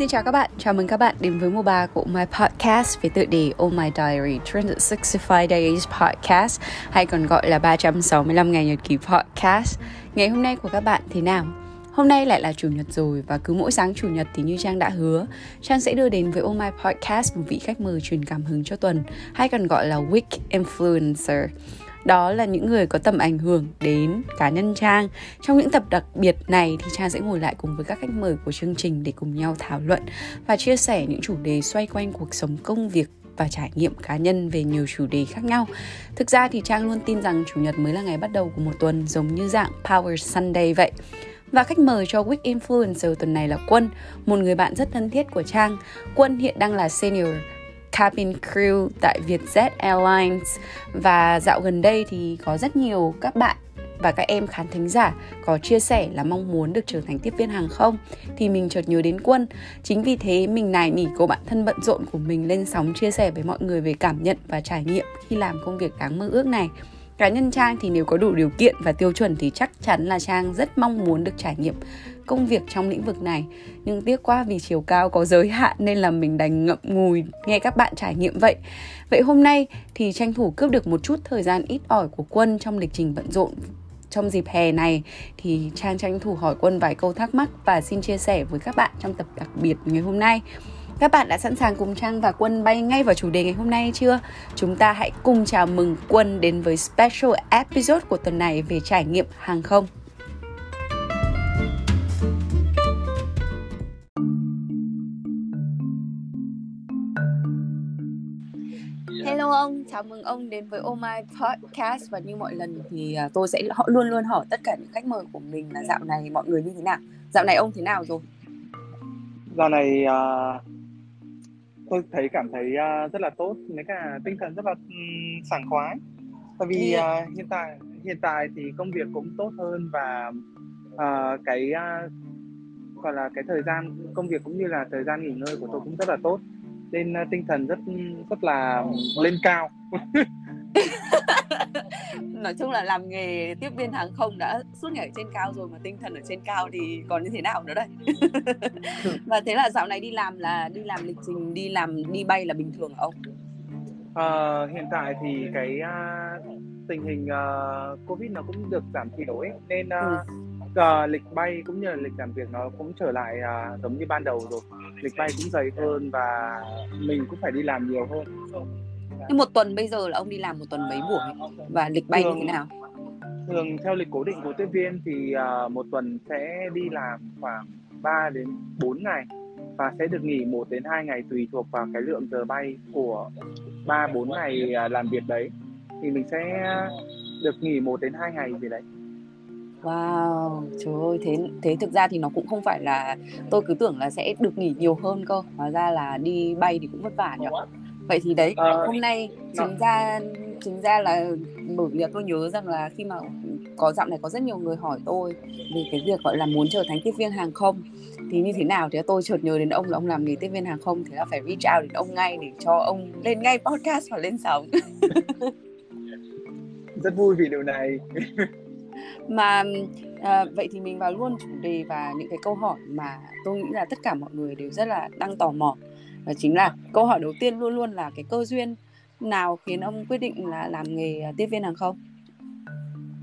Xin chào các bạn, chào mừng các bạn đến với mùa 3 của My Podcast với tựa đề Oh My Diary 365 Days Podcast hay còn gọi là 365 ngày nhật ký podcast. Ngày hôm nay của các bạn thế nào? Hôm nay lại là chủ nhật rồi và cứ mỗi sáng chủ nhật thì như Trang đã hứa, Trang sẽ đưa đến với Oh My Podcast một vị khách mời truyền cảm hứng cho tuần hay còn gọi là Week Influencer đó là những người có tầm ảnh hưởng đến cá nhân Trang. Trong những tập đặc biệt này thì Trang sẽ ngồi lại cùng với các khách mời của chương trình để cùng nhau thảo luận và chia sẻ những chủ đề xoay quanh cuộc sống công việc và trải nghiệm cá nhân về nhiều chủ đề khác nhau. Thực ra thì Trang luôn tin rằng chủ nhật mới là ngày bắt đầu của một tuần giống như dạng Power Sunday vậy. Và khách mời cho Week Influencer tuần này là Quân, một người bạn rất thân thiết của Trang. Quân hiện đang là senior cabin crew tại Vietjet Airlines. Và dạo gần đây thì có rất nhiều các bạn và các em khán thính giả có chia sẻ là mong muốn được trở thành tiếp viên hàng không. Thì mình chợt nhớ đến quân. Chính vì thế mình nài nỉ cô bạn thân bận rộn của mình lên sóng chia sẻ với mọi người về cảm nhận và trải nghiệm khi làm công việc đáng mơ ước này. Cá nhân trang thì nếu có đủ điều kiện và tiêu chuẩn thì chắc chắn là trang rất mong muốn được trải nghiệm công việc trong lĩnh vực này nhưng tiếc quá vì chiều cao có giới hạn nên là mình đành ngậm ngùi nghe các bạn trải nghiệm vậy vậy hôm nay thì tranh thủ cướp được một chút thời gian ít ỏi của quân trong lịch trình bận rộn trong dịp hè này thì Trang tranh thủ hỏi Quân vài câu thắc mắc và xin chia sẻ với các bạn trong tập đặc biệt ngày hôm nay. Các bạn đã sẵn sàng cùng Trang và Quân bay ngay vào chủ đề ngày hôm nay chưa? Chúng ta hãy cùng chào mừng Quân đến với special episode của tuần này về trải nghiệm hàng không. Hello ông, chào mừng ông đến với Oh My Podcast và như mọi lần thì à, tôi sẽ họ luôn luôn hỏi tất cả những khách mời của mình là dạo này mọi người như thế nào. Dạo này ông thế nào rồi? Dạo này uh, tôi thấy cảm thấy uh, rất là tốt, với cả tinh thần rất là um, sảng khoái. Tại vì uh, hiện tại hiện tại thì công việc cũng tốt hơn và uh, cái uh, gọi là cái thời gian công việc cũng như là thời gian nghỉ ngơi của tôi cũng rất là tốt nên uh, tinh thần rất rất là lên cao. Nói chung là làm nghề tiếp viên hàng không đã suốt ngày ở trên cao rồi mà tinh thần ở trên cao thì còn như thế nào nữa đây? Và thế là dạo này đi làm là đi làm lịch trình đi làm đi bay là bình thường không à, hiện tại thì cái uh, tình hình uh, covid nó cũng được giảm thiểu ấy. Nên uh, ừ. uh, lịch bay cũng như là lịch làm việc nó cũng trở lại uh, giống như ban đầu rồi lịch bay cũng dày hơn và mình cũng phải đi làm nhiều hơn. Nhưng một tuần bây giờ là ông đi làm một tuần mấy buổi? Và lịch bay thường, như thế nào? thường theo lịch cố định của tiếp viên thì uh, một tuần sẽ đi làm khoảng 3 đến 4 ngày và sẽ được nghỉ 1 đến 2 ngày tùy thuộc vào cái lượng giờ bay của 3 4 ngày làm việc đấy. Thì mình sẽ được nghỉ 1 đến 2 ngày gì đấy Wow, trời ơi, thế thế thực ra thì nó cũng không phải là tôi cứ tưởng là sẽ được nghỉ nhiều hơn cơ, hóa ra là đi bay thì cũng vất vả nhỉ. Vậy thì đấy, ờ, hôm nay chính ra chính ra là bởi vì tôi nhớ rằng là khi mà có dạo này có rất nhiều người hỏi tôi về cái việc gọi là muốn trở thành tiếp viên hàng không. Thì như thế nào? Thì tôi chợt nhớ đến ông là ông làm nghề tiếp viên hàng không thì là phải reach out đến ông ngay để cho ông lên ngay podcast và lên sóng. Rất vui vì điều này mà à, vậy thì mình vào luôn chủ đề và những cái câu hỏi mà tôi nghĩ là tất cả mọi người đều rất là đang tò mò. Và chính là câu hỏi đầu tiên luôn luôn là cái cơ duyên nào khiến ông quyết định là làm nghề ờ, tiếp viên hàng không?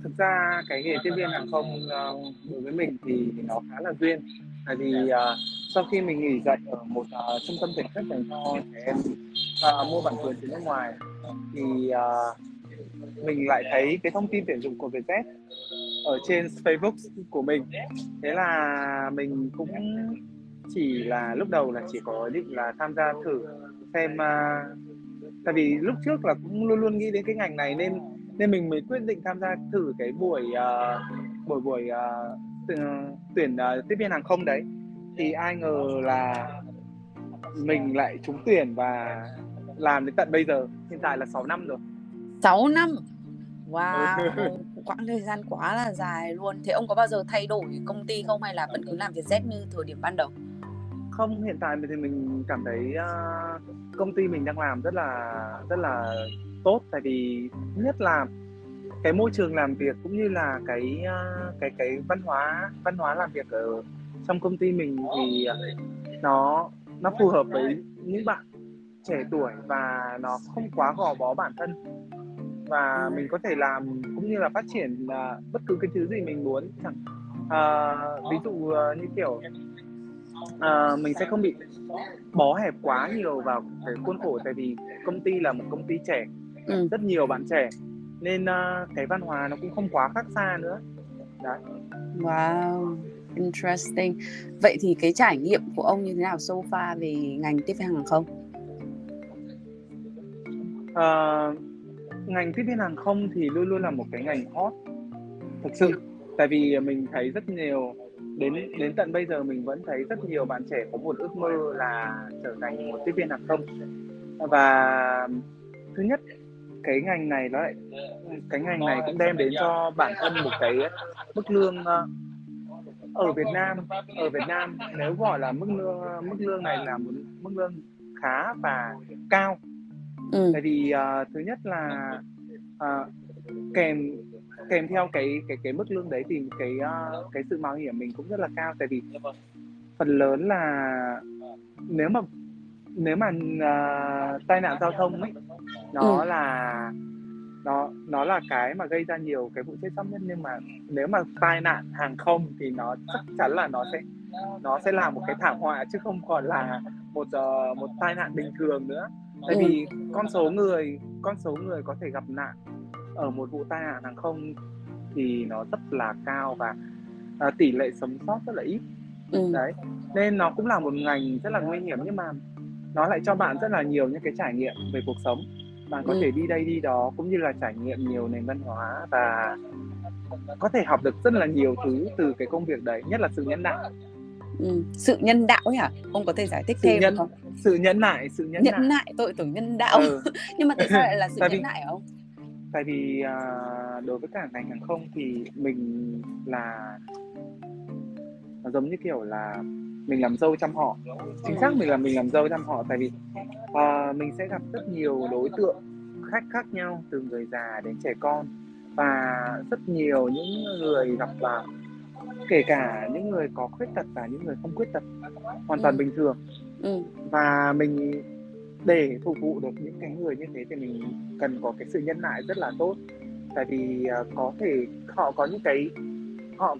Thực ra cái nghề tiếp viên hàng không ờ, đối với mình thì nó khá là duyên. Tại vì uh, sau khi mình nghỉ dạy ở một uh, trung tâm thể chất dành cho trẻ em uh, mua bản quyền từ nước ngoài thì uh, mình lại thấy cái thông tin tuyển dụng của Vietjet ở trên Facebook của mình. Thế là mình cũng chỉ là lúc đầu là chỉ có ý định là tham gia thử xem uh, tại vì lúc trước là cũng luôn luôn nghĩ đến cái ngành này nên nên mình mới quyết định tham gia thử cái buổi uh, buổi buổi uh, tuyển uh, tiếp viên hàng không đấy. Thì ai ngờ là mình lại trúng tuyển và làm đến tận bây giờ. Hiện tại là 6 năm rồi. 6 năm? Wow, quãng thời gian quá là dài luôn. Thế ông có bao giờ thay đổi công ty không hay là vẫn cứ làm việc Z như thời điểm ban đầu? Không, hiện tại thì mình cảm thấy uh, công ty mình đang làm rất là rất là tốt tại vì nhất là cái môi trường làm việc cũng như là cái uh, cái cái văn hóa văn hóa làm việc ở trong công ty mình thì nó nó phù hợp với những bạn trẻ tuổi và nó không quá gò bó bản thân và mình có thể làm cũng như là phát triển uh, bất cứ cái thứ gì mình muốn chẳng uh, ví dụ uh, như kiểu uh, mình sẽ không bị bó hẹp quá nhiều vào cái khuôn khổ. Tại vì công ty là một công ty trẻ ừ. rất nhiều bạn trẻ nên uh, cái văn hóa nó cũng không quá khác xa nữa. Đấy. Wow interesting. Vậy thì cái trải nghiệm của ông như thế nào so far về ngành tiếp viên hàng không? Uh, ngành tiếp viên hàng không thì luôn luôn là một cái ngành hot, thực sự. Tại vì mình thấy rất nhiều, đến đến tận bây giờ mình vẫn thấy rất nhiều bạn trẻ có một ước mơ là trở thành một tiếp viên hàng không. Và thứ nhất, cái ngành này nó lại, cái ngành này cũng đem đến cho bản thân một cái mức lương ờ, ở Việt Nam, ở Việt Nam nếu gọi là mức lương mức lương này là một mức lương khá và cao ừ. tại vì uh, thứ nhất là uh, kèm kèm theo cái cái cái mức lương đấy thì cái uh, cái sự mạo hiểm mình cũng rất là cao tại vì phần lớn là nếu mà nếu mà uh, tai nạn giao thông ấy nó ừ. là nó nó là cái mà gây ra nhiều cái vụ chết chóc nhất nhưng mà nếu mà tai nạn hàng không thì nó chắc chắn là nó sẽ nó sẽ là một cái thảm họa chứ không còn là một uh, một tai nạn bình thường nữa tại vì con số người con số người có thể gặp nạn ở một vụ tai nạn hàng không thì nó rất là cao và uh, tỷ lệ sống sót rất là ít ừ. đấy nên nó cũng là một ngành rất là nguy hiểm nhưng mà nó lại cho bạn rất là nhiều những cái trải nghiệm về cuộc sống bạn có ừ. thể đi đây đi đó cũng như là trải nghiệm nhiều nền văn hóa và có thể học được rất là nhiều thứ từ cái công việc đấy nhất là sự nhẫn nại ừ. sự nhân đạo ấy hả? Ông có thể giải thích sự thêm nhân, không? sự nhẫn nại sự nhẫn, nhẫn nại. nại tội tưởng nhân đạo. Ừ. nhưng mà tại sao lại là sự tại nhẫn vì, nại không tại vì uh, đối với cả ngành hàng không thì mình là nó giống như kiểu là mình làm dâu chăm họ. Chính xác mình là mình làm dâu chăm họ tại vì uh, mình sẽ gặp rất nhiều đối tượng khách khác nhau từ người già đến trẻ con và rất nhiều những người gặp là kể cả những người có khuyết tật và những người không khuyết tật hoàn toàn ừ. bình thường ừ. và mình để phục vụ được những cái người như thế thì mình cần có cái sự nhân lại rất là tốt tại vì uh, có thể họ có những cái họ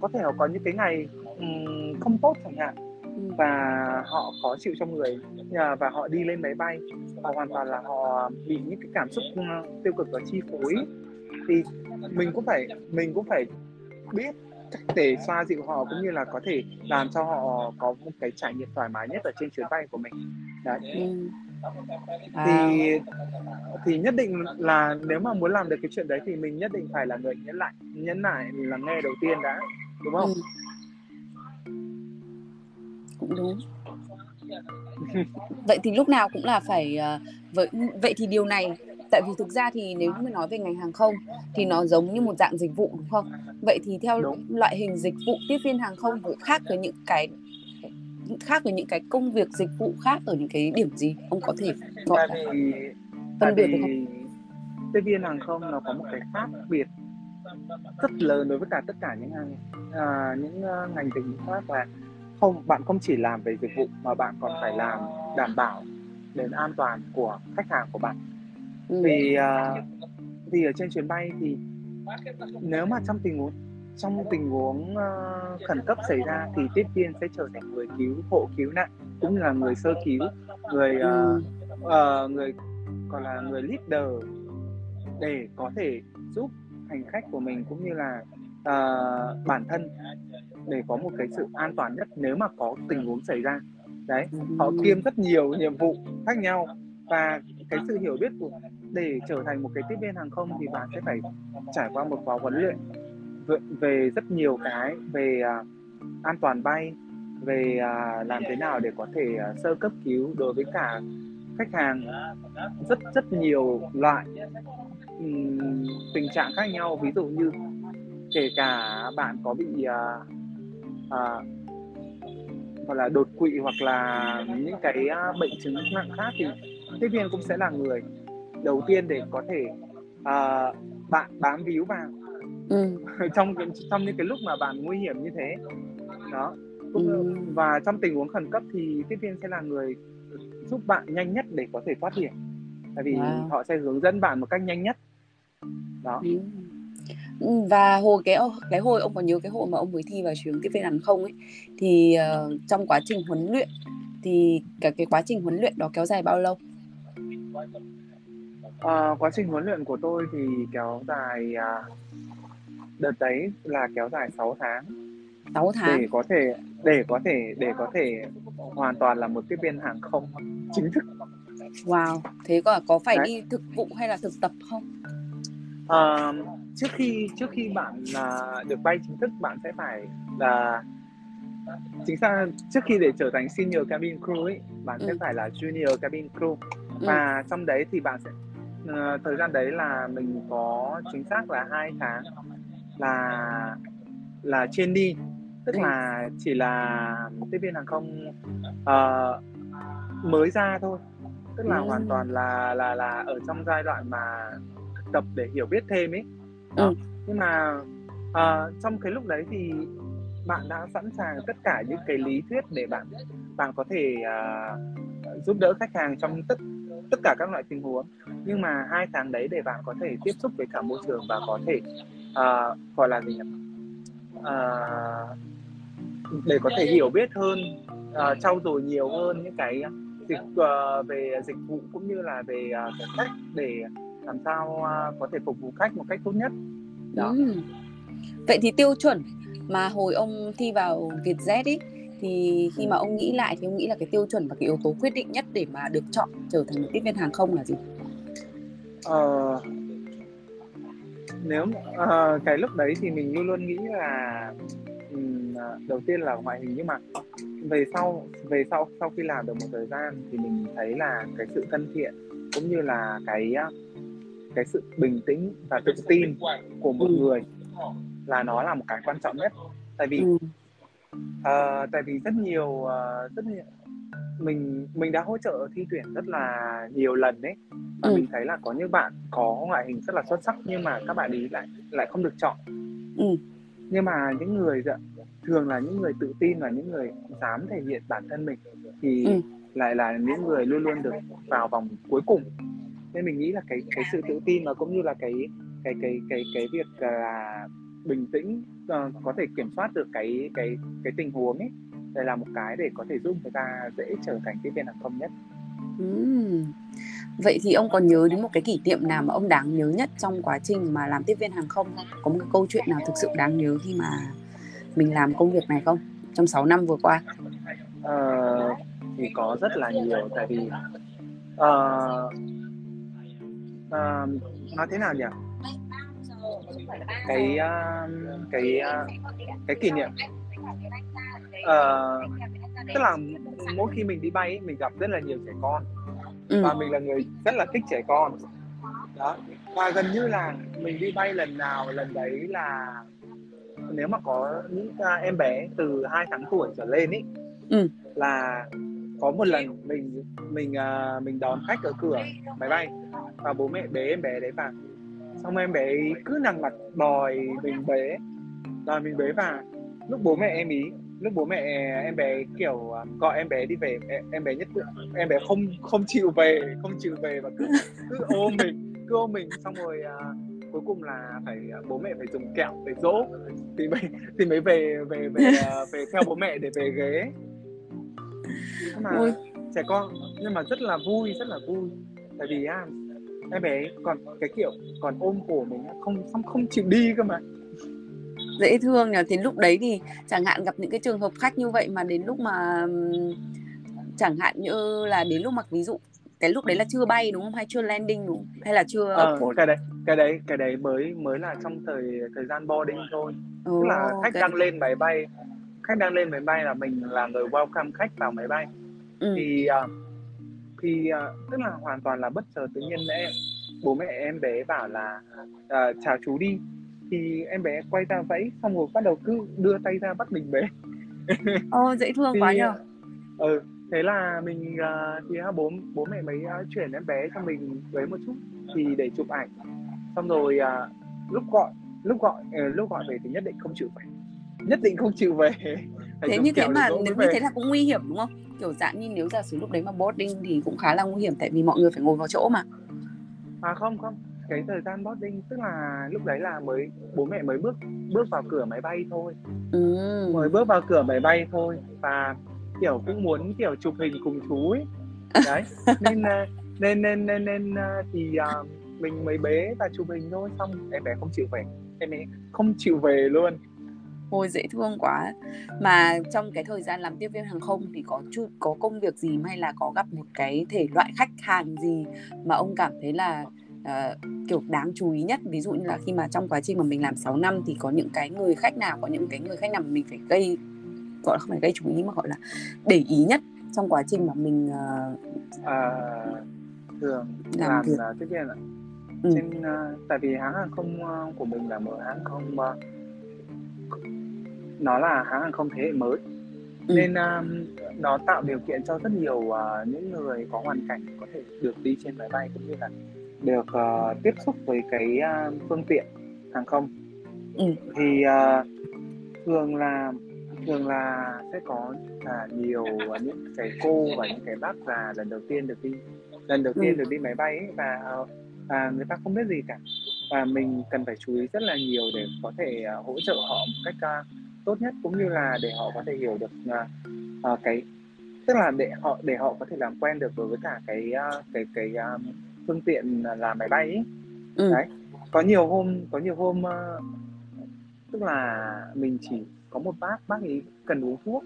có thể họ có những cái ngày um, không tốt chẳng hạn ừ. và họ khó chịu trong người và họ đi lên máy bay và hoàn toàn là họ bị những cái cảm xúc tiêu cực và chi phối thì mình cũng phải mình cũng phải biết cách để xoa dịu họ cũng như là có thể làm cho họ có một cái trải nghiệm thoải mái nhất ở trên chuyến bay của mình. Đấy. Ừ. thì thì nhất định là nếu mà muốn làm được cái chuyện đấy thì mình nhất định phải là người nhấn lại nhấn lại là nghe đầu tiên đã đúng không? Ừ. cũng đúng. Vậy thì lúc nào cũng là phải uh, vậy vậy thì điều này tại vì thực ra thì nếu như nói về ngành hàng không thì nó giống như một dạng dịch vụ đúng không? Vậy thì theo đúng. loại hình dịch vụ tiếp viên hàng không khác với những cái khác với những cái công việc dịch vụ khác ở những cái điểm gì? Ông có thể gọi là phân biệt được không? tiếp viên hàng không nó có một cái khác biệt rất lớn đối với cả tất cả những ngành à, những uh, ngành dịch vụ khác là không bạn không chỉ làm về dịch vụ mà bạn còn phải làm đảm bảo đến an toàn của khách hàng của bạn ừ. vì uh, vì ở trên chuyến bay thì nếu mà trong tình huống trong tình huống uh, khẩn cấp xảy ra thì tiếp viên sẽ trở thành người cứu hộ cứu nạn cũng là người sơ cứu người uh, uh, người còn là người leader để có thể giúp hành khách của mình cũng như là uh, bản thân để có một cái sự an toàn nhất nếu mà có tình huống xảy ra. Đấy họ kiêm rất nhiều nhiệm vụ khác nhau và cái sự hiểu biết của để trở thành một cái tiếp viên hàng không thì bạn sẽ phải trải qua một khóa huấn luyện về, về rất nhiều cái về uh, an toàn bay về uh, làm thế nào để có thể uh, sơ cấp cứu đối với cả khách hàng. Rất rất nhiều loại um, tình trạng khác nhau. Ví dụ như kể cả bạn có bị uh, uh, hoặc là đột quỵ hoặc là những cái bệnh chứng nặng khác thì tiếp viên cũng sẽ là người đầu tiên để có thể uh, bạn bám víu vào ừ. trong trong những cái lúc mà bạn nguy hiểm như thế đó cũng Ừ. và trong tình huống khẩn cấp thì tiếp viên sẽ là người giúp bạn nhanh nhất để có thể thoát hiểm tại vì Wow. họ sẽ hướng dẫn bạn một cách nhanh nhất đó Ừ. Ừ, và hồi cái cái hồi ông có nhớ cái hồi mà ông mới thi vào trường tiếp viên hàng không ấy thì ờ, trong quá trình huấn luyện thì cả cái quá trình huấn luyện đó kéo dài bao lâu? Ờ, quá trình huấn luyện của tôi thì kéo dài à, đợt đấy là kéo dài 6 tháng 6 tháng. để có thể để có thể để có thể hoàn toàn là một tiếp viên hàng không chính thức Wow, thế có có phải Đấy. đi thực vụ hay là thực tập không? Ờ, trước khi trước khi bạn là được bay chính thức bạn sẽ phải là chính xác trước khi để trở thành senior cabin crew ấy bạn sẽ Ừ. phải là junior cabin crew Ừ. và trong đấy thì bạn sẽ ờ, thời gian đấy là mình có chính xác là hai tháng là là trên đi tức Ừ. là chỉ là tiếp viên hàng không ờ, mới ra thôi tức là Ừ. hoàn toàn là là là ở trong giai đoạn mà thực tập để hiểu biết thêm ấy đó. Ừ. nhưng mà ờ, trong cái lúc đấy thì bạn đã sẵn sàng tất cả những cái lý thuyết để bạn bạn có thể à, giúp đỡ khách hàng trong tất tất cả các loại tình huống nhưng mà hai tháng đấy để bạn có thể tiếp xúc với cả môi trường và có thể uh, gọi là gì nhỉ uh, để có thể hiểu biết hơn uh, trau dồi nhiều hơn những cái dịch uh, về dịch vụ cũng như là về uh, cách để làm sao uh, có thể phục vụ khách một cách tốt nhất đó. Ừ. Vậy thì tiêu chuẩn mà hồi ông thi vào Vietjet ấy thì khi mà ông nghĩ lại thì ông nghĩ là cái tiêu chuẩn và cái yếu tố quyết định nhất để mà được chọn trở thành một tiếp viên hàng không là gì? Ờ, nếu ờ, cái lúc đấy thì mình luôn luôn nghĩ là ừm, à, đầu tiên là ngoại hình nhưng mà về sau về sau sau khi làm được một thời gian thì mình thấy là cái sự thân thiện cũng như là cái á, cái sự bình tĩnh và tự tin của một Ừ. người là nó là một cái quan trọng nhất tại vì Ừ. Ờ, tại vì rất nhiều ờ, rất nhiều mình mình đã hỗ trợ thi tuyển rất là nhiều lần đấy và Ừ. mình thấy là có những bạn có ngoại hình rất là xuất sắc nhưng mà các bạn ý lại lại không được chọn Ừ. nhưng mà những người dạ, thường là những người tự tin và những người dám thể hiện bản thân mình thì Ừ. lại là những người luôn luôn được vào vòng cuối cùng nên mình nghĩ là cái cái sự tự tin và cũng như là cái cái cái cái cái việc là bình tĩnh ờ, có thể kiểm soát được cái cái cái tình huống ấy đây là một cái để có thể giúp người ta dễ trở thành tiếp viên hàng không nhất Ừm. Vậy thì ông có nhớ đến một cái kỷ niệm nào mà ông đáng nhớ nhất trong quá trình mà làm tiếp viên hàng không không? Có một cái câu chuyện nào thực sự đáng nhớ khi mà mình làm công việc này không? Trong 6 năm vừa qua. Ờ, thì có rất là nhiều tại vì ờ, ờ, nói thế nào nhỉ cái ờ, cái ờ, cái kỷ niệm. Ờ, tức là mỗi khi mình đi bay ấy, mình gặp rất là nhiều trẻ con. Ừ. và mình là người rất là thích trẻ con. Đó. Và gần như là mình đi bay lần nào lần đấy là nếu mà có những em bé từ 2 tháng tuổi trở lên ấy Ừ. là có một lần mình mình mình đón khách ở cửa máy bay. Và bố mẹ bế em bé đấy vào xong em bé cứ nằng mặt đòi mình bế. Đòi mình bế vào. Lúc bố mẹ em ý lúc bố mẹ em bé kiểu à, gọi em bé đi về em, bé nhất em bé không không chịu về không chịu về và cứ cứ ôm mình cứ ôm mình. Xong rồi à, cuối cùng là phải à, bố mẹ phải dùng kẹo để dỗ. Thì mới thì mới về về về à, về theo bố mẹ để về ghế. Nhưng mà Ôi. trẻ con nhưng mà rất là vui rất là vui. Tại vì á em bé còn cái kiểu còn ôm cổ mình không không không chịu đi cơ mà Dễ thương nhỉ. Thì lúc đấy thì chẳng hạn gặp những cái trường hợp khách như vậy mà đến lúc mà chẳng hạn như là đến lúc mà ví dụ cái lúc đấy là chưa bay đúng không hay chưa landing đúng không? hay là chưa Ờ, cái đấy cái đấy cái đấy mới mới là trong thời thời gian boarding thôi Ồ, tức là khách ok. đang lên máy bay khách đang lên máy bay là mình là người welcome khách vào máy bay Ừ. thì à, thì à, tức là hoàn toàn là bất ngờ tự nhiên em bố mẹ em bé bảo là à, chào chú đi. Thì em bé quay ra vẫy xong rồi bắt đầu cứ đưa tay ra bắt mình bế Ô, dễ thương thì quá nhờ. ừ thế là mình à, thì à, bố bố mẹ mới à, chuyển em bé cho mình với một chút thì để chụp ảnh. Xong rồi à, lúc gọi lúc gọi ờ, lúc gọi về thì nhất định không chịu về. Nhất định không chịu về. Phải thế như thế mà nếu như về. thế là cũng nguy hiểm đúng không kiểu dạng như nếu giả sử lúc đấy mà boarding thì cũng khá là nguy hiểm tại vì mọi người phải ngồi vào chỗ mà. À không không. Cái thời gian boarding tức là lúc đấy là mới bố mẹ mới bước bước vào cửa máy bay thôi. Ừ. mới bước vào cửa máy bay thôi và kiểu cũng muốn kiểu chụp hình cùng chú ấy. Đấy. Nên ờ, nên nên nên nên ờ, thì ờ, mình mới bế và chụp hình thôi. Xong em bé không chịu về. Em bé không chịu về luôn Ôi dễ thương quá Mà trong cái thời gian làm tiếp viên hàng không thì có chút có công việc gì hay là có gặp một cái thể loại khách hàng gì mà ông cảm thấy là ờ, kiểu đáng chú ý nhất ví dụ như là khi mà trong quá trình mà mình làm 6 năm thì có những cái người khách nào có những cái người khách nào mà mình phải gây gọi là không phải gây chú ý mà gọi là để ý nhất trong quá trình mà mình ờ, à, thường Làm làm, việc. là tiếp viên ạ Ừ. trên ờ, tại vì hãng hàng không ờ, của mình là một hãng không ờ, nó là hãng hàng không thế hệ mới Ừ. nên um, nó tạo điều kiện cho rất nhiều uh, những người có hoàn cảnh có thể được đi trên máy bay cũng như là được uh, tiếp xúc với cái uh, phương tiện hàng không Ừ. thì uh, thường là thường là sẽ có là nhiều uh, những cái cô và những cái bác già lần đầu tiên được đi lần đầu tiên Ừ. được đi máy bay ấy, và và người ta không biết gì cả và mình cần phải chú ý rất là nhiều để có thể uh, hỗ trợ họ một cách uh, tốt nhất cũng như là để họ có thể hiểu được uh, uh, cái tức là để họ để họ có thể làm quen được đối với cả cái uh, cái cái um, phương tiện là máy bay ấy. Ừ. đấy. Có nhiều hôm có nhiều hôm uh, tức là mình chỉ có một bác bác ấy cần uống thuốc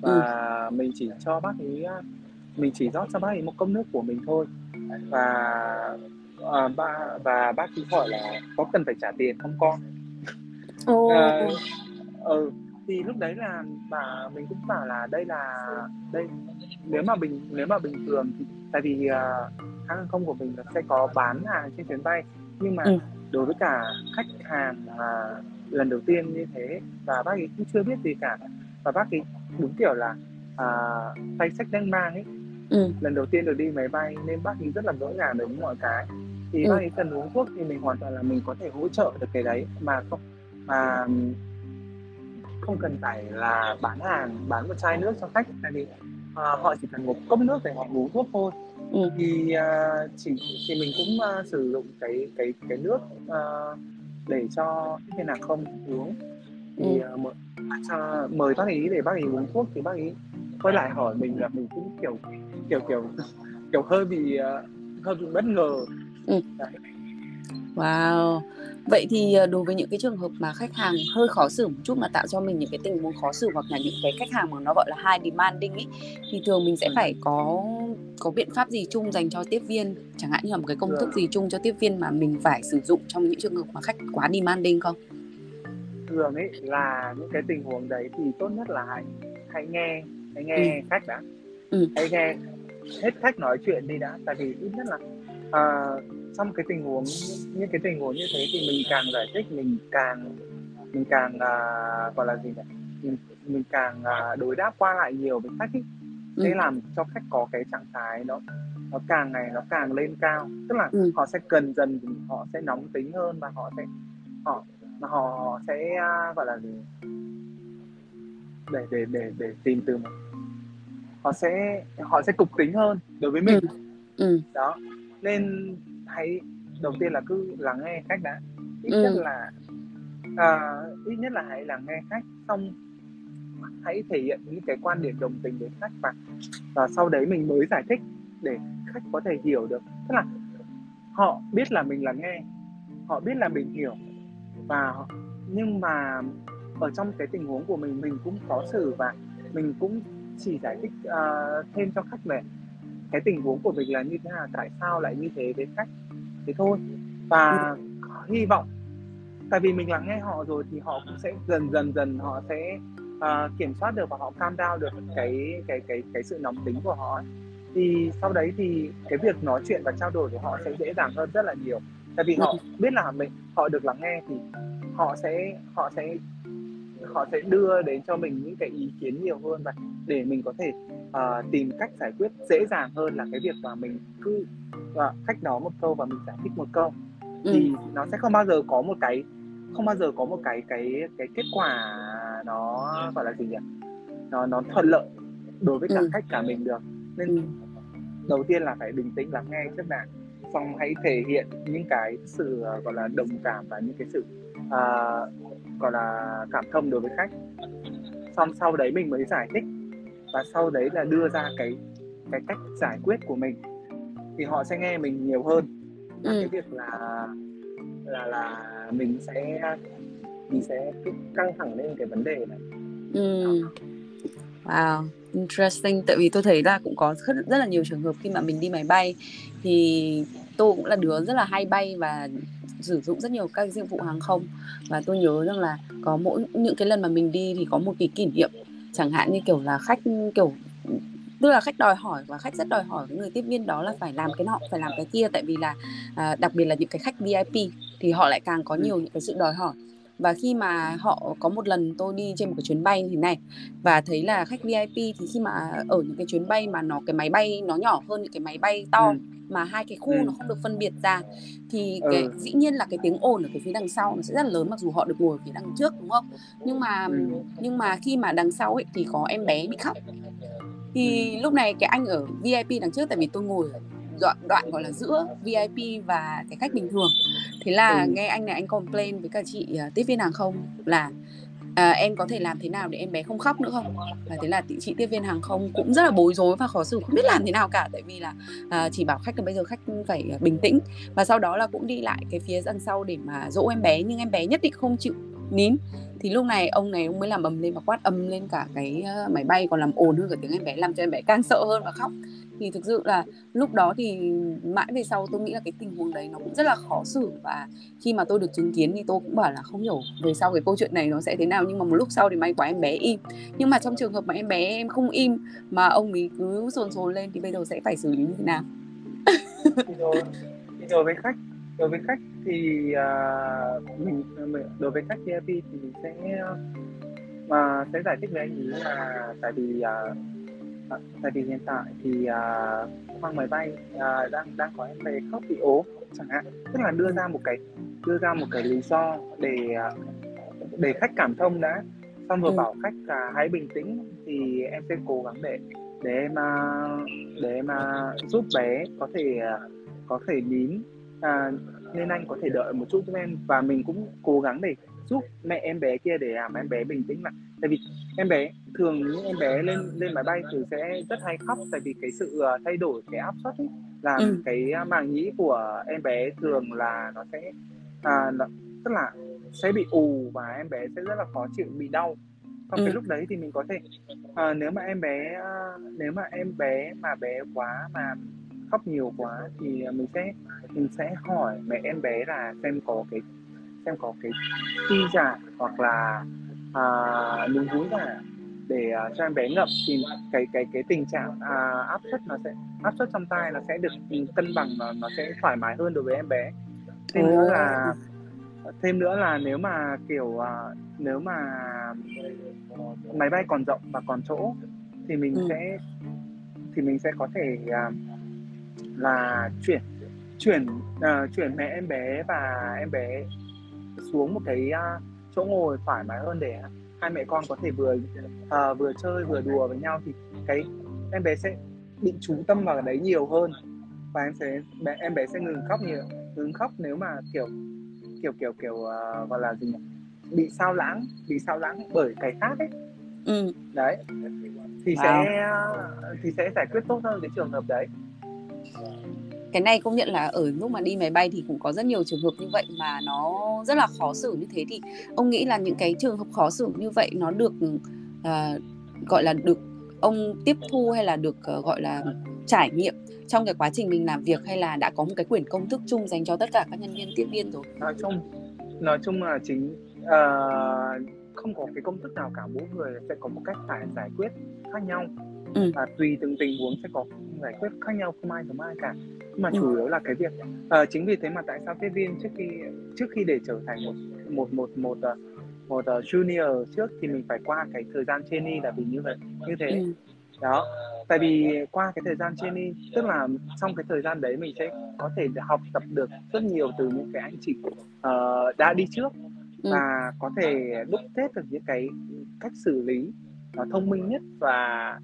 và mình chỉ cho bác ấy uh, mình chỉ rót cho bác ấy một cốc nước của mình thôi. Và uh, ba và bác ấy hỏi là có cần phải trả tiền không con? Ồ, Ờ, ừ thì lúc đấy là bà mình cũng bảo là đây là đây nếu mà bình nếu mà bình thường thì tại vì uh, hãng hàng không của mình sẽ có bán hàng trên chuyến bay nhưng mà Ừ. đối với cả khách hàng mà lần đầu tiên như thế và bác ấy cũng chưa biết gì cả và bác ấy đúng kiểu là uh, tay sách đang mang ấy ừ. lần đầu tiên được đi máy bay nên bác ấy rất là ngỡ ngàng đối với mọi cái thì Ừ. bác ấy cần uống thuốc thì mình hoàn toàn là mình có thể hỗ trợ được cái đấy mà không mà không cần phải là bán hàng bán một chai nước cho khách tại vì à, họ chỉ cần một cốc nước để họ uống thuốc thôi Ừ. thì à, chỉ thì mình cũng à, sử dụng cái cái cái nước à, để cho khách hàng không uống thì Ừ. à, mời, cho, mời bác ấy để bác ấy uống thuốc thì bác ấy quay lại hỏi mình là mình cũng kiểu kiểu kiểu kiểu hơi bị à, hơi bị bất ngờ Wow. Vậy thì ờ, đối với những cái trường hợp mà khách hàng hơi khó xử một chút mà tạo cho mình những cái tình huống khó xử hoặc là những cái khách hàng mà nó gọi là high demanding ấy thì thường mình sẽ Ừ. phải có có biện pháp gì chung dành cho tiếp viên chẳng hạn như là một cái công thức gì chung cho tiếp viên mà mình phải sử dụng trong những trường hợp mà khách quá demanding không? thường ấy là những cái tình huống đấy thì tốt nhất là hãy hãy nghe hãy nghe khách đã Ừ. hãy nghe hết khách nói chuyện đi đã tại vì ít nhất là à, trong cái tình huống những cái tình huống như thế thì mình càng giải thích mình càng mình càng à, gọi là gì nhỉ mình, mình càng à, đối đáp qua lại nhiều với khách ấy. Ừ. sẽ làm cho khách có cái trạng thái nó nó càng ngày nó càng lên cao tức là Ừ. họ sẽ cần dần họ sẽ nóng tính hơn và họ sẽ họ họ sẽ à, gọi là gì để để để để tìm từ một họ sẽ họ sẽ cục tính hơn đối với mình Ừ. đó nên hãy đầu tiên là cứ lắng nghe khách đã. Ít Ừ. nhất là à, ít nhất là hãy lắng nghe khách xong hãy thể hiện những cái quan điểm đồng tình đến khách và và sau đấy mình mới giải thích để khách có thể hiểu được. Tức là họ biết là mình lắng nghe họ biết là mình hiểu và nhưng mà ở trong cái tình huống của mình mình cũng có xử và mình cũng chỉ giải thích ờ, thêm cho khách về cái tình huống của mình là như thế nào tại sao lại như thế với khách thế thôi. Và hy vọng tại vì mình lắng nghe họ rồi thì họ cũng sẽ dần dần dần họ sẽ ờ, kiểm soát được và họ calm down được cái cái cái cái sự nóng tính của họ ấy. thì sau đấy thì cái việc nói chuyện và trao đổi của họ sẽ dễ dàng hơn rất là nhiều. Tại vì họ biết là mình họ được lắng nghe thì họ sẽ họ sẽ họ sẽ đưa đến cho mình những cái ý kiến nhiều hơn và để mình có thể ờ, tìm cách giải quyết dễ dàng hơn là cái việc mà mình cứ uh, khách nói một câu và mình giải thích một câu Ừ. thì nó sẽ không bao giờ có một cái không bao giờ có một cái cái cái kết quả nó gọi là gì nhỉ nó nó thuận lợi đối với cả ừ. khách cả mình được nên ừ. đầu tiên là phải bình tĩnh lắng nghe trước đã xong hãy thể hiện những cái sự uh, gọi là đồng cảm và những cái sự uh, gọi là cảm thông đối với khách xong sau đấy mình mới giải thích và sau đấy là đưa ra cái cái cách giải quyết của mình thì họ sẽ nghe mình nhiều hơn là ừ. cái việc là là là mình sẽ mình sẽ căng thẳng lên cái vấn đề này ừ. wow interesting tại vì tôi thấy là cũng có rất, rất là nhiều trường hợp khi mà mình đi máy bay thì tôi cũng là đứa rất là hay bay và sử dụng rất nhiều các dịch vụ hàng không và tôi nhớ rằng là có mỗi những cái lần mà mình đi thì có một cái kỷ niệm chẳng hạn như kiểu là khách kiểu tức là khách đòi hỏi và khách rất đòi hỏi với người tiếp viên đó là phải làm cái nọ phải làm cái kia tại vì là à, đặc biệt là những cái khách VIP thì họ lại càng có ừ. nhiều những cái sự đòi hỏi và khi mà họ có một lần tôi đi trên một cái chuyến bay như thế này và thấy là khách VIP thì khi mà ở những cái chuyến bay mà nó cái máy bay nó nhỏ hơn những cái máy bay to ừ. mà hai cái khu ừ. nó không được phân biệt ra thì cái ừ. dĩ nhiên là cái tiếng ồn ở cái phía đằng sau nó sẽ rất là lớn mặc dù họ được ngồi ở phía đằng trước đúng không nhưng mà ừ. nhưng mà khi mà đằng sau ấy thì có em bé bị khóc thì lúc này cái anh ở VIP đằng trước tại vì tôi ngồi đoạn đoạn gọi là giữa VIP và cái khách bình thường. Thế là ừ. nghe anh này anh complain với cả chị uh, tiếp viên hàng không là à, em có thể làm thế nào để em bé không khóc nữa không? Và thế là chị tiếp viên hàng không cũng rất là bối rối và khó xử không biết làm thế nào cả. Tại vì là à, chỉ bảo khách là bây giờ khách phải bình tĩnh. Và sau đó là cũng đi lại cái phía đằng sau để mà dỗ em bé nhưng em bé nhất định không chịu nín. Thì lúc này ông này ông mới làm ầm lên và quát âm lên cả cái máy bay còn làm ồn hơn cả tiếng em bé làm cho em bé càng sợ hơn và khóc thì thực sự là lúc đó thì mãi về sau tôi nghĩ là cái tình huống đấy nó cũng rất là khó xử. Và khi mà tôi được chứng kiến thì tôi cũng bảo là không hiểu về sau cái câu chuyện này nó sẽ thế nào. Nhưng mà một lúc sau thì may quá em bé im. Nhưng mà trong trường hợp mà em bé em không im mà ông ấy cứ sồn sồn lên thì bây giờ sẽ phải xử lý như thế nào? Thì đối, đối với khách đối với khách thì uh, mình đối với khách VIP thì mình sẽ à, mà sẽ giải thích với anh ý là tại vì uh, tại vì hiện tại thì à, khoang máy bay à, đang đang có em bé khóc bị ốm chẳng hạn. Tức là đưa ra một cái đưa ra một cái lý do để à, để khách cảm thông đã. Xong rồi ừ. bảo khách là hãy bình tĩnh thì em sẽ cố gắng để để mà để mà giúp bé có thể à, có thể nín. À, nên anh có thể đợi một chút giúp em và mình cũng cố gắng để giúp mẹ em bé kia để làm em bé bình tĩnh lại tại vì em bé thường những em bé lên lên máy bay thì sẽ rất hay khóc tại vì cái sự ờ, thay đổi cái áp suất ấy, làm ừ. cái màng nhĩ của em bé thường là nó sẽ à, nó, tức là sẽ bị ù và em bé sẽ rất là khó chịu bị đau trong ừ. cái lúc đấy thì mình có thể à, nếu mà em bé nếu mà em bé mà bé quá mà khóc nhiều quá thì mình sẽ mình sẽ hỏi mẹ em bé là xem có cái xem có cái ti giả hoặc là à, núm vú giả để uh, cho em bé ngậm thì cái cái cái tình trạng uh, áp suất nó sẽ áp suất trong tai nó sẽ được cân bằng và nó sẽ thoải mái hơn đối với em bé thêm nữa là thêm nữa là nếu mà kiểu uh, nếu mà máy bay còn rộng và còn chỗ thì mình ừ. sẽ thì mình sẽ có thể uh, là chuyển chuyển uh, chuyển mẹ em bé và em bé xuống một cái uh, chỗ ngồi thoải mái hơn để hai mẹ con có thể vừa uh, vừa chơi vừa đùa với nhau thì cái em bé sẽ bị chú tâm vào cái đấy nhiều hơn và em sẽ bé, em bé sẽ ngừng khóc nhiều ngừng khóc nếu mà kiểu kiểu kiểu kiểu uh, gọi là gì nhỉ? bị sao lãng bị sao lãng bởi cái khác ấy ừ. đấy thì wow. sẽ thì sẽ giải quyết tốt hơn cái trường hợp đấy cái này công nhận là ở lúc mà đi máy bay thì cũng có rất nhiều trường hợp như vậy mà nó rất là khó xử như thế. Thì ông nghĩ là những cái trường hợp khó xử như vậy nó được uh, gọi là được ông tiếp thu hay là được uh, gọi là trải nghiệm trong cái quá trình mình làm việc hay là đã có một cái quyển công thức chung dành cho tất cả các nhân viên tiếp viên rồi? Nói chung nói chung là chính uh, không có cái công thức nào cả. Mỗi người sẽ có một cách phải giải quyết khác nhau. Ừ. và tùy từng tình huống sẽ có giải quyết khác nhau không ai giống ai cả mà ừ. chủ yếu là cái việc uh, chính vì thế mà tại sao tiếp viên trước khi trước khi để trở thành một một một một uh, một uh, junior trước thì mình phải qua cái thời gian trainee là vì như vậy như thế ừ. đó tại vì qua cái thời gian trainee tức là trong cái thời gian đấy mình sẽ có thể học tập được rất nhiều từ những cái anh chị uh, đã đi trước ừ. và có thể đúc kết được những cái cách xử lý uh, thông minh nhất và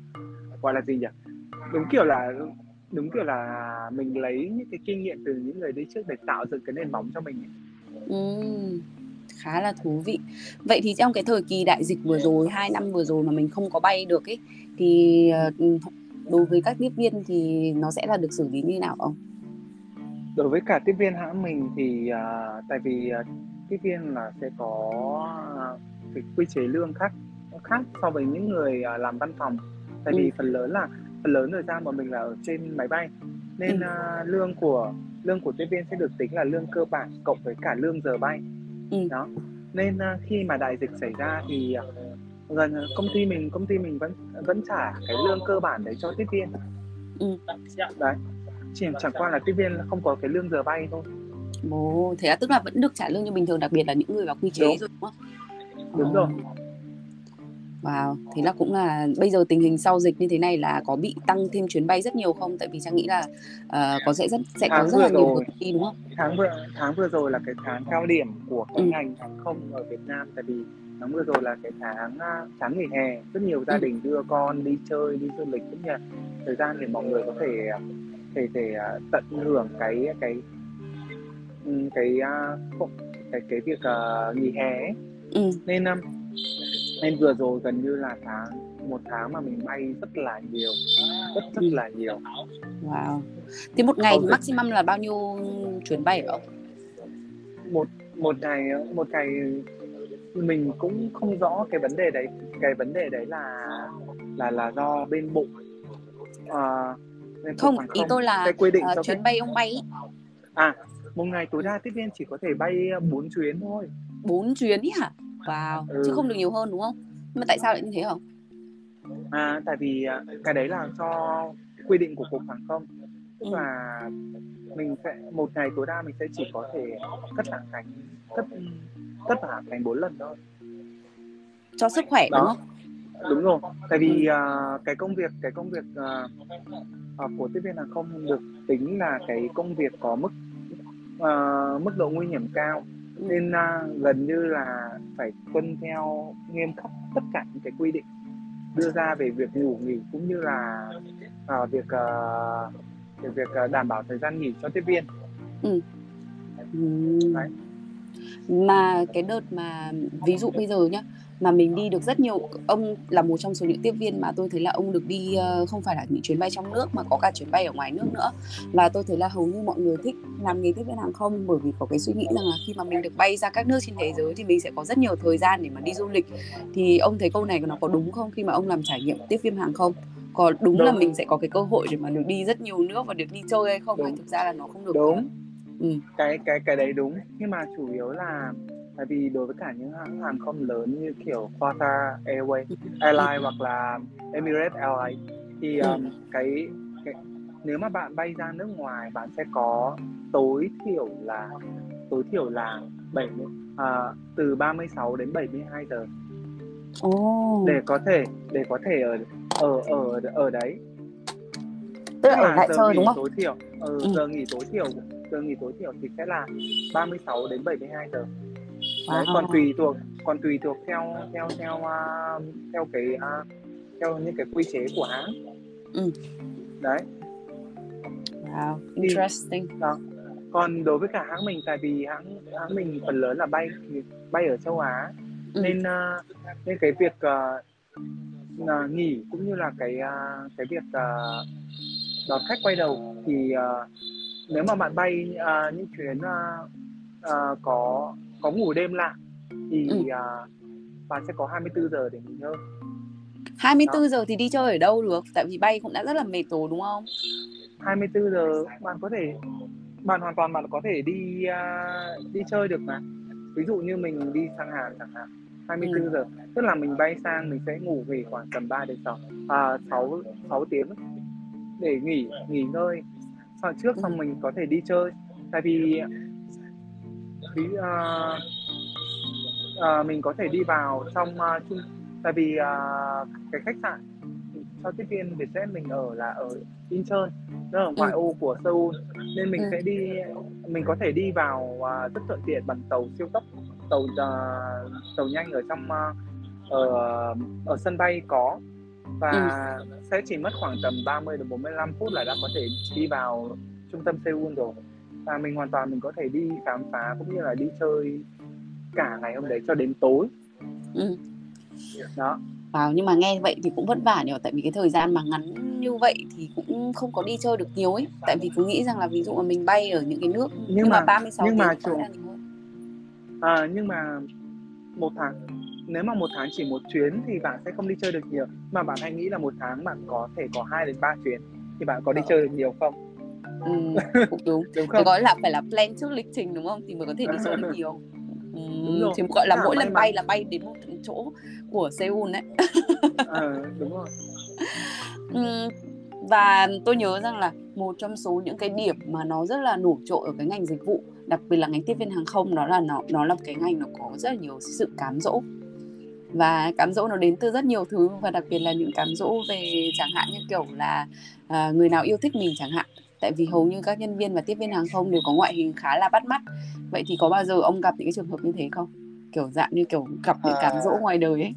gọi là gì nhỉ đúng kiểu là đúng kiểu là mình lấy những cái kinh nghiệm từ những người đi trước để tạo dựng cái nền móng cho mình Ừ, khá là thú vị. Vậy thì trong cái thời kỳ đại dịch vừa rồi, hai năm vừa rồi mà mình không có bay được ấy, thì ờ, đối với các tiếp viên thì nó sẽ là được xử lý như nào không? đối với cả tiếp viên hãng mình thì uh, tại vì uh, tiếp viên là sẽ có uh, cái quy chế lương khác khác so với những người uh, làm văn phòng tại vì Ừ. phần lớn là phần lớn thời gian mà mình là ở trên máy bay nên Ừ. uh, lương của lương của tiếp viên sẽ được tính là lương cơ bản cộng với cả lương giờ bay Ừ. đó nên uh, khi mà đại dịch xảy ra thì uh, gần công ty mình công ty mình vẫn vẫn trả cái lương cơ bản đấy cho tiếp viên Ừ. đấy chỉ chẳng qua là tiếp viên không có cái lương giờ bay thôi Ồ, thế là tức là vẫn được trả lương như bình thường, đặc biệt là những người vào quy chế Đúng. rồi đúng không? đúng Ờ, rồi Wow, thế là cũng là bây giờ tình hình sau dịch như thế này là có bị tăng thêm chuyến bay rất nhiều không? Tại vì Trang nghĩ là ờ, có sẽ rất sẽ có Tháng rất là nhiều rồi. ty đúng không? tháng vừa tháng vừa rồi là cái tháng cao điểm của cái Ừ. ngành hàng không ở Việt Nam tại vì tháng vừa rồi là cái tháng à, tháng nghỉ hè rất nhiều gia Ừ. đình đưa con đi chơi đi du lịch cũng như là thời gian để mọi người có thể à, thể thể à, tận hưởng cái cái ừ, cái không- cái cái việc à, nghỉ hè ấy. Ừ. nên um, nên vừa rồi gần như là tháng một tháng mà mình bay rất là nhiều rất rất là nhiều Wow. Thế một ngày thì maximum là bao nhiêu chuyến bay ở ông? một một ngày một ngày mình cũng không rõ cái vấn đề đấy cái vấn đề đấy là là là do bên bộ à, bên Không, hàng ý không tôi là cái quy định cho chuyến phép bay ông bay ý, à một ngày tối đa tiếp viên chỉ có thể bay 4 chuyến thôi bốn chuyến ý hả? Wow, chứ Ừ. không được nhiều hơn đúng không? Nhưng mà tại sao lại như thế hả? à tại vì à, cái đấy là do quy định của cục hàng không tức Ừ. là mình sẽ một ngày tối đa mình sẽ chỉ có thể cất hạ cánh cất cất hạ cánh bốn lần thôi Cho sức khỏe đúng Đó. không? đúng rồi tại vì à, cái công việc cái công việc à, của tiếp viên hàng không được tính là cái công việc có mức à, mức độ nguy hiểm cao. Nên à, gần như là phải tuân theo nghiêm khắc tất cả những cái quy định đưa ra về việc ngủ nghỉ cũng như là à, việc à, về việc à, đảm bảo thời gian nghỉ cho tiếp viên Ừ. Đấy. Mà cái đợt mà ví dụ bây giờ nhá mà mình đi được rất nhiều ông là một trong số những tiếp viên mà tôi thấy là ông được đi ờ, không phải là những chuyến bay trong nước mà có cả chuyến bay ở ngoài nước nữa. Và tôi thấy là hầu như mọi người thích làm nghề tiếp viên hàng không bởi vì có cái suy nghĩ rằng là khi mà mình được bay ra các nước trên thế giới thì mình sẽ có rất nhiều thời gian để mà đi du lịch. Thì ông thấy câu này nó có đúng không khi mà ông làm trải nghiệm tiếp viên hàng không? Có đúng là Đúng. mình sẽ có cái cơ hội để mà được đi rất nhiều nước và được đi chơi hay không? Hay Đúng. thực ra là nó không được đúng. Ừ. cái cái cái đấy đúng. Nhưng mà chủ yếu là tại vì đối với cả những hãng hàng không lớn như kiểu Qatar Airways Airlines hoặc là Emirates Airlines thì Ừ. um, cái, cái nếu mà bạn bay ra nước ngoài bạn sẽ có tối thiểu là tối thiểu là 70 à, từ 36 đến 72 giờ Ồ. để có thể để có thể ở ở ở ở đấy tức là ở lại chơi đúng không? tối thiểu ừ, Ừ. giờ nghỉ tối thiểu giờ nghỉ tối thiểu thì sẽ là 36 đến 72 giờ đấy còn tùy thuộc còn tùy thuộc theo theo theo uh, theo cái uh, theo những cái quy chế của hãng Ừ. đấy Wow, interesting. còn đối với cả hãng mình tại vì hãng hãng mình phần lớn là bay bay ở châu Á Ừ. nên uh, nên cái việc uh, uh, nghỉ cũng như là cái uh, cái việc uh, đón khách quay đầu thì uh, nếu mà bạn bay uh, những chuyến uh, uh, có có ngủ đêm lại thì Ừ. uh, bạn sẽ có 24 giờ để nghỉ ngơi 24 giờ thì đi chơi ở đâu được? Tại vì bay cũng đã rất là mệt rồi đúng không? 24 giờ bạn có thể bạn hoàn toàn bạn có thể đi uh, đi chơi được mà ví dụ như mình đi sang Hàn chẳng hạn 24 Ừ. giờ tức là mình bay sang mình sẽ ngủ về khoảng tầm 3 đến 6 à, 6 6 tiếng để nghỉ nghỉ ngơi sau trước Ừ. xong mình có thể đi chơi tại vì ví à, à, mình có thể đi vào trong à, trung tại vì à, cái khách sạn cho tiếp viên Vietjet mình ở là ở Incheon nó ở ngoại ô của Seoul nên mình Ừ. sẽ đi mình có thể đi vào à, rất thuận tiện bằng tàu siêu tốc tàu à, tàu nhanh ở trong à, ở ở sân bay có và ừ. sẽ chỉ mất khoảng tầm 30 đến 45 phút là đã có thể đi vào trung tâm Seoul rồi và mình hoàn toàn mình có thể đi khám phá cũng như là đi chơi cả ngày hôm đấy cho đến tối. Ừ. đó. Wow, nhưng mà nghe vậy thì cũng vất vả nhỉ? Tại vì cái thời gian mà ngắn như vậy thì cũng không có đi chơi được nhiều ấy. Tại vì cứ nghĩ rằng là ví dụ mà mình bay ở những cái nước nhưng, nhưng mà, mà 36 nhưng mà chủ... à, nhưng mà một tháng nếu mà một tháng chỉ một chuyến thì bạn sẽ không đi chơi được nhiều. Mà bạn hãy nghĩ là một tháng bạn có thể có 2 đến 3 chuyến thì bạn có đi ờ. chơi được nhiều không ừ, cũng đúng. Đúng không? gọi là phải là plan trước lịch trình đúng không? Thì mới có thể đi chơi được nhiều. Ừ, thì gọi là mỗi lần bay là bay đến một chỗ của Seoul đấy. À, đúng rồi. Ừ, và tôi nhớ rằng là một trong số những cái điểm mà nó rất là nổi trội ở cái ngành dịch vụ đặc biệt là ngành tiếp viên hàng không đó là nó nó là cái ngành nó có rất là nhiều sự cám dỗ. Và cám dỗ nó đến từ rất nhiều thứ và đặc biệt là những cám dỗ về chẳng hạn như kiểu là à, người nào yêu thích mình chẳng hạn tại vì hầu như các nhân viên và tiếp viên hàng không đều có ngoại hình khá là bắt mắt vậy thì có bao giờ ông gặp những cái trường hợp như thế không kiểu dạng như kiểu gặp những cám dỗ à. ngoài đời ấy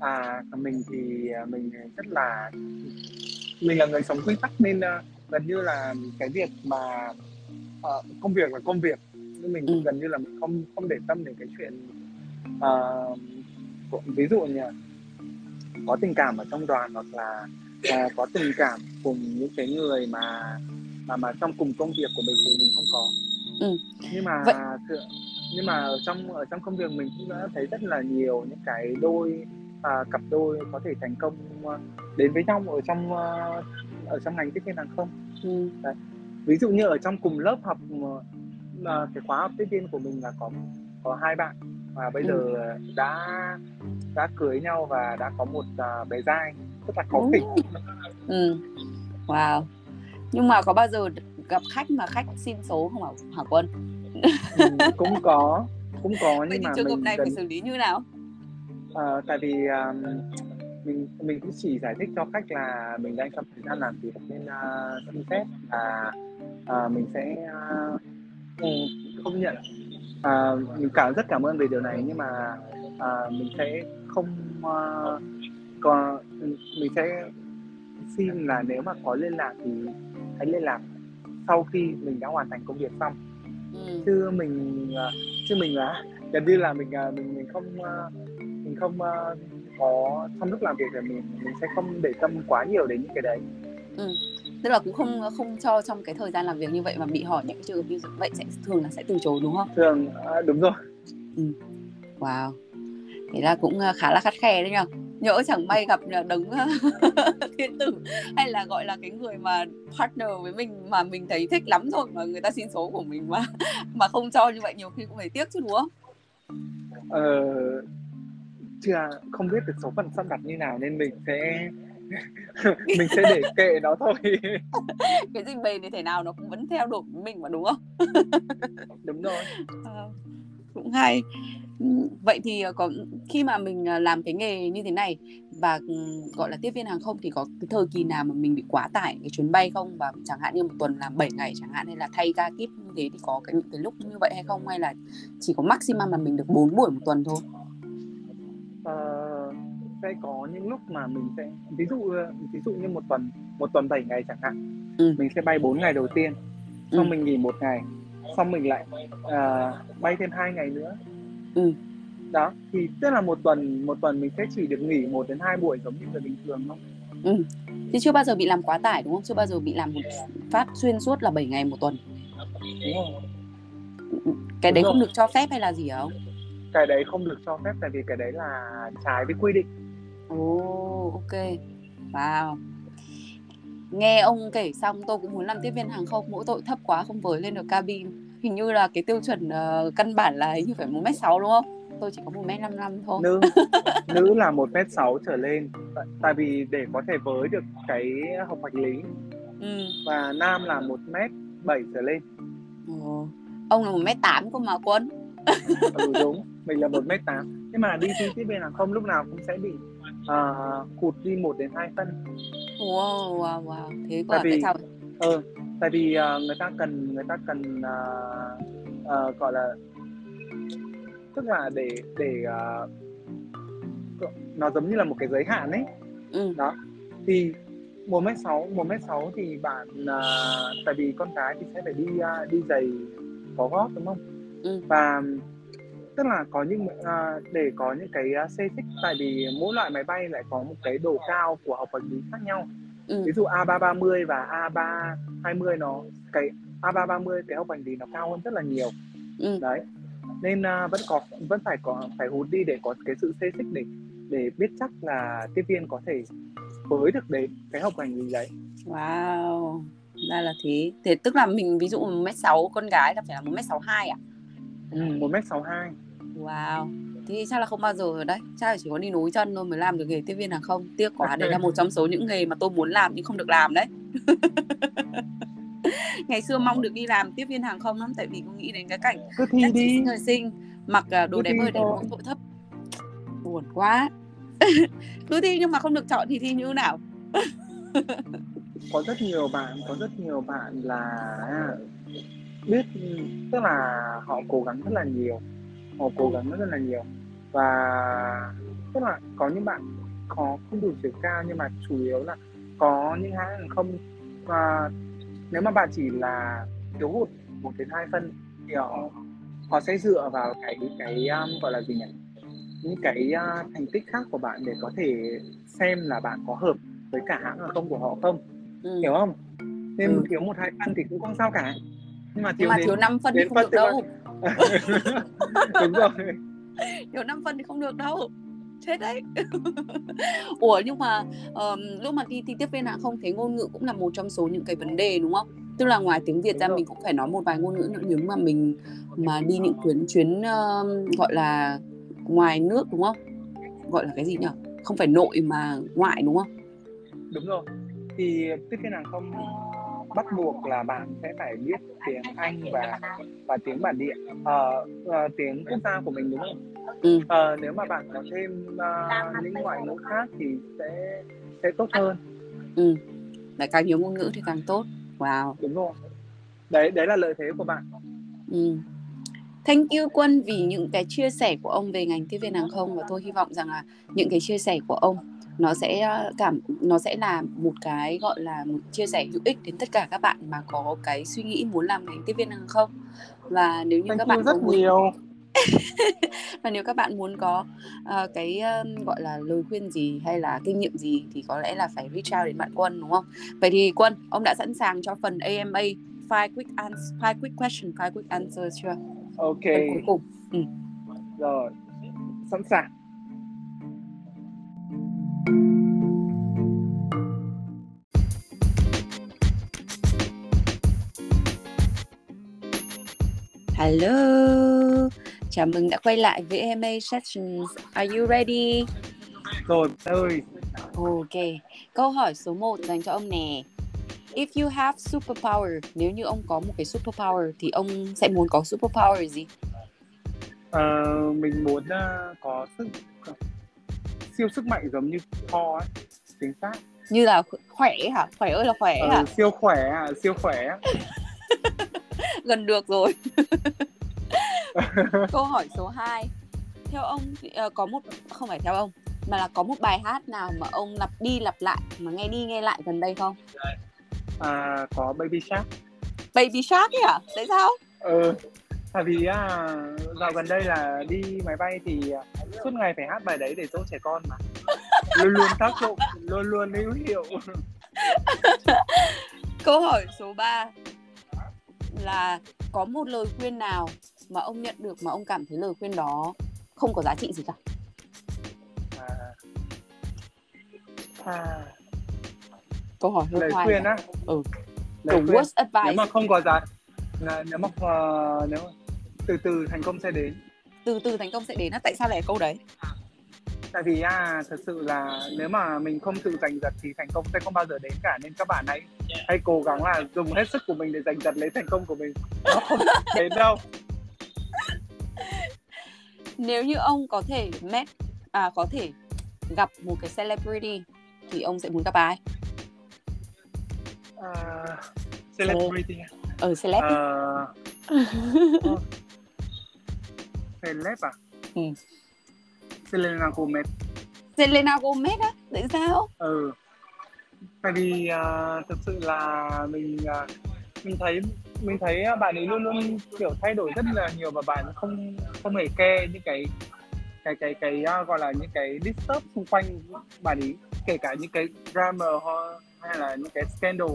à mình thì à, mình rất là mình là người sống quy tắc nên uh, gần như là cái việc mà uh, công việc là công việc nhưng mình ừ. gần như là mình không không để tâm đến cái chuyện uh, ví dụ như có tình cảm ở trong đoàn hoặc là uh, có tình cảm cùng những cái người mà mà mà trong cùng công việc của mình thì mình không có ừ. nhưng mà Vậy... nhưng mà ở trong ở trong công việc mình cũng đã thấy rất là nhiều những cái đôi à, cặp đôi có thể thành công uh, đến với nhau ở trong uh, ở trong ngành tiếp viên hàng không ừ. Đấy. ví dụ như ở trong cùng lớp học uh, cái khóa học tiếp viên của mình là có có hai bạn và bây ừ. giờ đã đã cưới nhau và đã có một uh, bé trai rất là có kịch ừ. Wow. Nhưng mà có bao giờ gặp khách mà khách xin số không hả hả quân? Ừ, cũng có cũng có nhưng Vậy mà trường hợp này cần... phải xử lý như nào? À, tại vì um, mình mình cũng chỉ giải thích cho khách là mình đang trong thời gian làm việc nên uh, xin phép là uh, mình sẽ uh, không nhận. Uh, mình cảm rất cảm ơn về điều này nhưng mà uh, mình sẽ không uh, còn mình sẽ xin là nếu mà có liên lạc thì hãy liên lạc sau khi mình đã hoàn thành công việc xong ừ. chứ mình à, chứ mình là gần như là mình à, mình mình không à, mình không có trong lúc làm việc thì mình mình sẽ không để tâm quá nhiều đến những cái đấy ừ. tức là cũng không không cho trong cái thời gian làm việc như vậy mà bị hỏi những cái trường hợp như vậy sẽ thường là sẽ từ chối đúng không thường đúng rồi ừ. wow thế là cũng khá là khắt khe đấy nhở nhỡ chẳng may gặp đấng thiên tử hay là gọi là cái người mà partner với mình mà mình thấy thích lắm rồi mà người ta xin số của mình mà mà không cho như vậy nhiều khi cũng phải tiếc chứ đúng không? Ờ, chưa không biết được số phận sắp đặt như nào nên mình sẽ mình sẽ để kệ nó thôi. Cái gì bền thì thể nào nó cũng vẫn theo đuổi mình mà đúng không? Đúng rồi. À, cũng hay. Vậy thì ờ, có khi mà mình ờ, làm cái nghề như thế này và gọi là tiếp viên hàng không thì có cái thời kỳ nào mà mình bị quá tải cái chuyến bay không? Và chẳng hạn như một tuần làm 7 ngày chẳng hạn hay là thay ca kíp như thế thì có cái những cái lúc như vậy hay không? Hay là chỉ có maximum là mình được 4 buổi một tuần thôi? Uh, sẽ có những lúc mà mình sẽ ví dụ ví dụ như một tuần một tuần 7 ngày chẳng hạn ừ. mình sẽ bay 4 ngày đầu tiên xong ừ. mình nghỉ một ngày xong mình lại uh, bay thêm hai ngày nữa. Ừ. đó thì tức là một tuần một tuần mình sẽ chỉ được nghỉ một đến hai buổi giống như người bình thường không ừ. thì chưa bao giờ bị làm quá tải đúng không? Chưa bao giờ bị làm một phát xuyên suốt là 7 ngày một tuần. Đúng không cái đúng đấy rồi. không được cho phép hay là gì không cái đấy không được cho phép tại vì cái đấy là trái với quy định. Ồ oh, ok. Wow nghe ông kể xong tôi cũng muốn làm tiếp viên hàng không mỗi tội thấp quá không với lên được cabin. Hình như là cái tiêu chuẩn uh, căn bản là như phải một m sáu đúng không? Tôi chỉ có một m năm năm thôi. Nữ nữ là một m sáu trở lên. Tại vì để có thể với được cái học hoạch lý ừ. và nam là một m bảy trở lên. Ồ. ông là một m tám cơ mà quân. Ừ đúng mình là một m tám. Nhưng mà đi thi tiếp viên hàng không lúc nào cũng sẽ bị uh, cụt đi một đến hai phân wow wow wow. Thế quả tại vì, sao ờ, tại vì uh, người ta cần người ta cần uh, uh, gọi là tức là để để uh, nó giống như là một cái giới hạn ấy. Ừ. đó. Thì một mét sáu một mét sáu thì bạn uh, tại vì con gái thì sẽ phải đi uh, đi giày có gót đúng không? Ừ. và tức là có những uh, để có những cái uh, xê xích tại vì mỗi loại máy bay lại có một cái độ cao của hộp hành lý khác nhau Ừ. ví dụ A330 và A320 nó cái A330 cái hộp hành lý nó cao hơn rất là nhiều Ừ. đấy nên uh, vẫn có vẫn phải có phải hút đi để có cái sự xê xích để để biết chắc là tiếp viên có thể với được đến cái hộp hành lý đấy Wow, ra là thế. Thế tức là mình ví dụ một mét sáu con gái là phải là một mét sáu hai à? ừ, một mét sáu hai Wow. Thế thì chắc là không bao giờ ở đấy. Chắc là chỉ có đi nối chân thôi mới làm được nghề tiếp viên hàng không. Tiếc quá, đấy là một trong số những nghề mà tôi muốn làm nhưng không được làm đấy. Ngày xưa mong được đi làm tiếp viên hàng không lắm tại vì có nghĩ đến cái cảnh cứ thi các chị đi sinh thời sinh mặc à, đồ Cứ đẹp ơi để mỗi tội thấp. Buồn quá. Cứ thi nhưng mà không được chọn thì thi như nào? có rất nhiều bạn có rất nhiều bạn là biết tức là họ cố gắng rất là nhiều họ cố gắng rất là nhiều và tức là có những bạn có không đủ chiều cao nhưng mà chủ yếu là có những hãng hàng không mà nếu mà bạn chỉ là thiếu hụt một đến hai phân thì họ họ sẽ dựa vào cái cái um, gọi là gì nhỉ những cái uh, thành tích khác của bạn để có thể xem là bạn có hợp với cả hãng hàng không của họ không Ừ. hiểu không nên Ừ. thiếu một hai phân thì cũng không sao cả nhưng mà Nhưng thiếu mà đến thiếu 5 phân thì đến không phân được thì đâu. đúng rồi. Thiếu 5 phân thì không được đâu. Chết đấy. Ủa nhưng mà ờm, lúc mà đi thi tiếp viên hàng không thấy ngôn ngữ cũng là một trong số những cái vấn đề đúng không? Tức là ngoài tiếng việt Đúng ra rồi. mình cũng phải nói một vài ngôn ngữ nữa. Nếu mà mình mà đi những chuyến chuyến ờm, gọi là ngoài nước đúng không? Gọi là cái gì nhỉ không phải nội mà ngoại đúng không? Đúng rồi. Thì tiếp viên hàng không bắt buộc là bạn sẽ phải biết tiếng Anh và và tiếng bản địa. Ờ, ờ, tiếng quốc gia của mình đúng không? Ừ. Ờ, nếu mà bạn có thêm ờ, những ngoại ngữ khác thì sẽ sẽ tốt hơn. Ừ. Lại càng nhiều ngôn ngữ thì càng tốt. Wow. Đúng rồi. Đấy đấy là lợi thế của bạn. Ừ. Thank you Quân vì những cái chia sẻ của ông về ngành tiếp viên hàng không và tôi hy vọng rằng là những cái chia sẻ của ông nó sẽ uh, cảm nó sẽ là một cái gọi là một chia sẻ hữu ích đến tất cả các bạn mà có cái suy nghĩ muốn làm ngành tiếp viên hàng không và nếu như thank các bạn rất muốn nhiều và nếu các bạn muốn có uh, cái um, gọi là lời khuyên gì hay là kinh nghiệm gì thì có lẽ là phải reach out đến bạn Quân đúng không? Vậy thì Quân, ông đã sẵn sàng cho phần AMA five quick answer, five quick question, five quick answers chưa? ok Phần cuối cùng. rồi sẵn sàng Hello, chào mừng đã quay lại với AMA Sessions. Are you ready? rồi ơi Ok, câu hỏi số 1 dành cho ông nè. If you have superpower, nếu như ông có một cái superpower thì ông sẽ muốn có superpower gì? Ờ, mình muốn ờ, có sức siêu sức mạnh giống như Thor ấy chính xác Như là khỏe hả? Khỏe ơi là khỏe Ờ, hả? siêu khỏe à, siêu khỏe Gần được rồi. Câu hỏi số 2. Theo ông ờ, có một không phải theo ông mà là có một bài hát nào mà ông lặp đi lặp lại mà nghe đi nghe lại gần đây không? à, có Baby Shark Baby Shark ấy hả? Tại sao? ừ tại vì à, dạo gần đây là đi máy bay thì à, suốt ngày phải hát bài đấy để dỗ trẻ con mà luôn luôn tác dụng luôn luôn hữu hiệu Câu hỏi số 3 là có một lời khuyên nào mà ông nhận được mà ông cảm thấy lời khuyên đó không có giá trị gì cả. à, à, Câu hỏi hơi lời khoai khuyên á Ừ. lời khuyên worst advice. nếu mà không có giá nếu mà ờ, nếu mà từ từ thành công sẽ đến Từ từ thành công sẽ đến á. Tại sao lại câu đấy? Tại vì à thật sự là nếu mà mình không tự giành giật thì thành công sẽ không bao giờ đến cả nên các bạn hãy hãy cố gắng là dùng hết sức của mình để giành giật lấy thành công của mình. Nó không đến đâu. Nếu như ông có thể met à có thể gặp một cái celebrity thì ông sẽ muốn gặp ai? à, celebrity Ở celeb. à, celeb à? Ừ. Selena Gomez. Selena Gomez á? Tại sao? Ừ. Tại vì uh, thực sự là mình uh, mình thấy mình thấy bạn ấy luôn luôn kiểu thay đổi rất là nhiều và bạn không không hề ke những cái cái cái cái uh, gọi là những cái disturb xung quanh bạn ấy kể cả những cái drama hay là những cái scandal.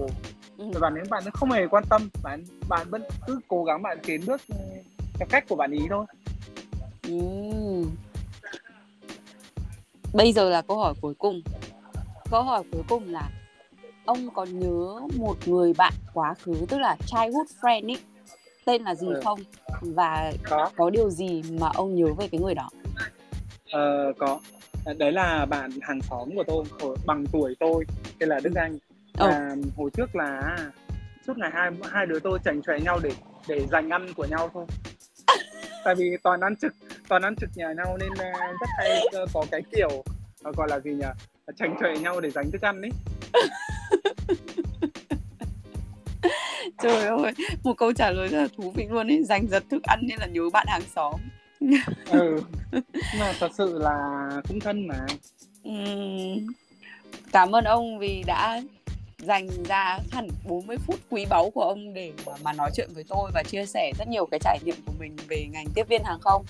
Ừ. bạn ấy bạn ấy không hề quan tâm bạn bạn vẫn cứ cố gắng bạn tiến bước theo cách của bạn ý thôi. Ừ. bây giờ là câu hỏi cuối cùng. Câu hỏi cuối cùng là ông còn nhớ một người bạn quá khứ tức là childhood friend ấy tên là gì ừ. không? Và có. có điều gì mà ông nhớ về cái người đó? Ờ, có. Đấy là bạn hàng xóm của tôi bằng tuổi tôi tên là Đức Anh. Ừ. hồi trước là suốt ngày hai hai đứa tôi chảnh chọe nhau để để giành ăn của nhau thôi. Tại vì toàn ăn trực toàn ăn trực nhà nhau nên uh, rất hay uh, có cái kiểu uh, gọi là gì nhỉ? Chảnh chọe nhau để giành thức ăn ấy. Trời ơi một câu trả lời rất là thú vị luôn ấy giành giật thức ăn nên là nhớ bạn hàng xóm. Ừ mà thật sự là cũng thân mà. Ừ. cảm ơn ông vì đã dành ra hẳn 40 phút quý báu của ông để mà nói chuyện với tôi và chia sẻ rất nhiều cái trải nghiệm của mình về ngành tiếp viên hàng không.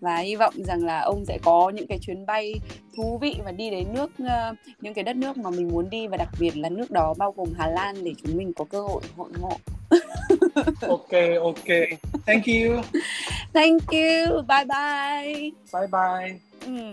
Và hy vọng rằng là ông sẽ có những cái chuyến bay thú vị và đi đến nước uh, những cái đất nước mà mình muốn đi và đặc biệt là nước đó bao gồm Hà Lan để chúng mình có cơ hội hội ngộ. ok ok. Thank you. Thank you. Bye bye. Bye bye. Ừ.